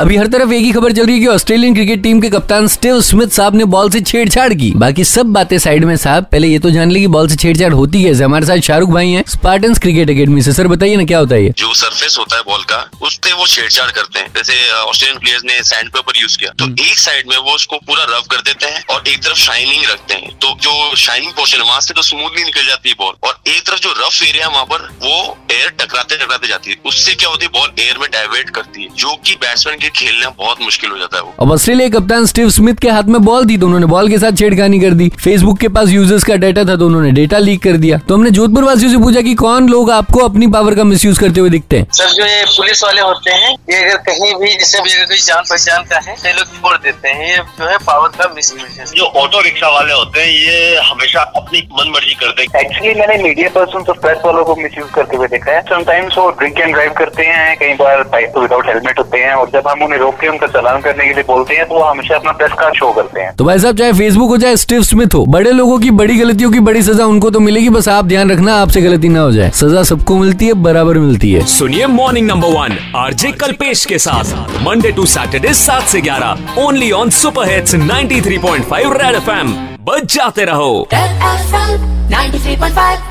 अभी हर तरफ़ एक ही खबर चल रही है कि ऑस्ट्रेलियन क्रिकेट टीम के कप्तान स्टीव स्मिथ साहब ने बॉल से छेड़छाड़ की। बाकी सब बातें साइड में साहब। पहले ये तो जान ले कि बॉल से छेड़छाड़ होती है? हमारे साथ शाहरुख भाई हैं स्पार्टन क्रिकेट अकेडमी से। सर बताइए ना क्या होता है जो सरफेस होता है बॉल का उस पे वो छेड़छाड़ करते हैं। जैसे ऑस्ट्रेलियन प्लेयर्स ने सैंड पेपर यूज़ किया। तो एक साइड में वो उसको पूरा रफ कर देते हैं और एक तरफ़ शाइनिंग रखते हैं। तो जो शाइनिंग पोर्शन है वहाँ से तो स्मूथली निकल जाती है बॉल और एक तरफ़ जो रफ एरिया है वहाँ पर वो एयर टकराते टकराते जाती है। उससे क्या होती है बॉल एयर में डाइवर्ट करती है जो की बैट्समैन के खेलना बहुत मुश्किल हो जाता है वो। अब ऑस्ट्रेलिया कप्तान स्टीव स्मिथ के हाथ में बॉल दी तो उन्होंने बॉल के साथ छेड़खानी कर दी। फेसबुक के पास यूज़र्स का डाटा था तो उन्होंने डेटा लीक कर दिया। तो हमने जोधपुर वासियों से पूछा की कौन लोग आपको अपनी पावर का मिसयूज करते हुए दिखते हैं? सर जो ये पुलिस वाले होते हैं ये अगर कहीं भी जैसे भी अगर कोई जान पहचान का है ये लोग छोड़ देते हैं। ये जो है पावर का मिस जो ऑटो रिक्शा वाले होते हैं ये हमेशा अपनी मन मर्ज़ी करते हैं। एक्चुअली मैंने मीडिया पर्सन और प्रेस वालों को मिस यूज़ करते हुए देखा है। समटाइम्स वो ड्रिंक एंड ड्राइव करते हैं कई बार बाइक तो विदाउट हेलमेट होते हैं और जब हम उन्हें रोक के उनका चलान करने के लिए बोलते हैं तो वो हमेशा अपना प्रेस कार्ड शो करते हैं। तो भाई साहब चाहे फेसबुक हो चाहे स्टीव स्मिथ हो बड़े लोगों की बड़ी गलतियों की बड़ी सजा उनको तो मिलेगी बस आप ध्यान रखना आपसे गलती ना हो जाए। सजा सबको मिलती है बराबर मिलती है। सुनिए morning number one RJ Kalpesh के साथ। मंडे टू सैटरडे सात से ग्यारह only on super hits 93.5 red FM बच जाते रहो नाइन्टी थ्री पॉइंट 93.5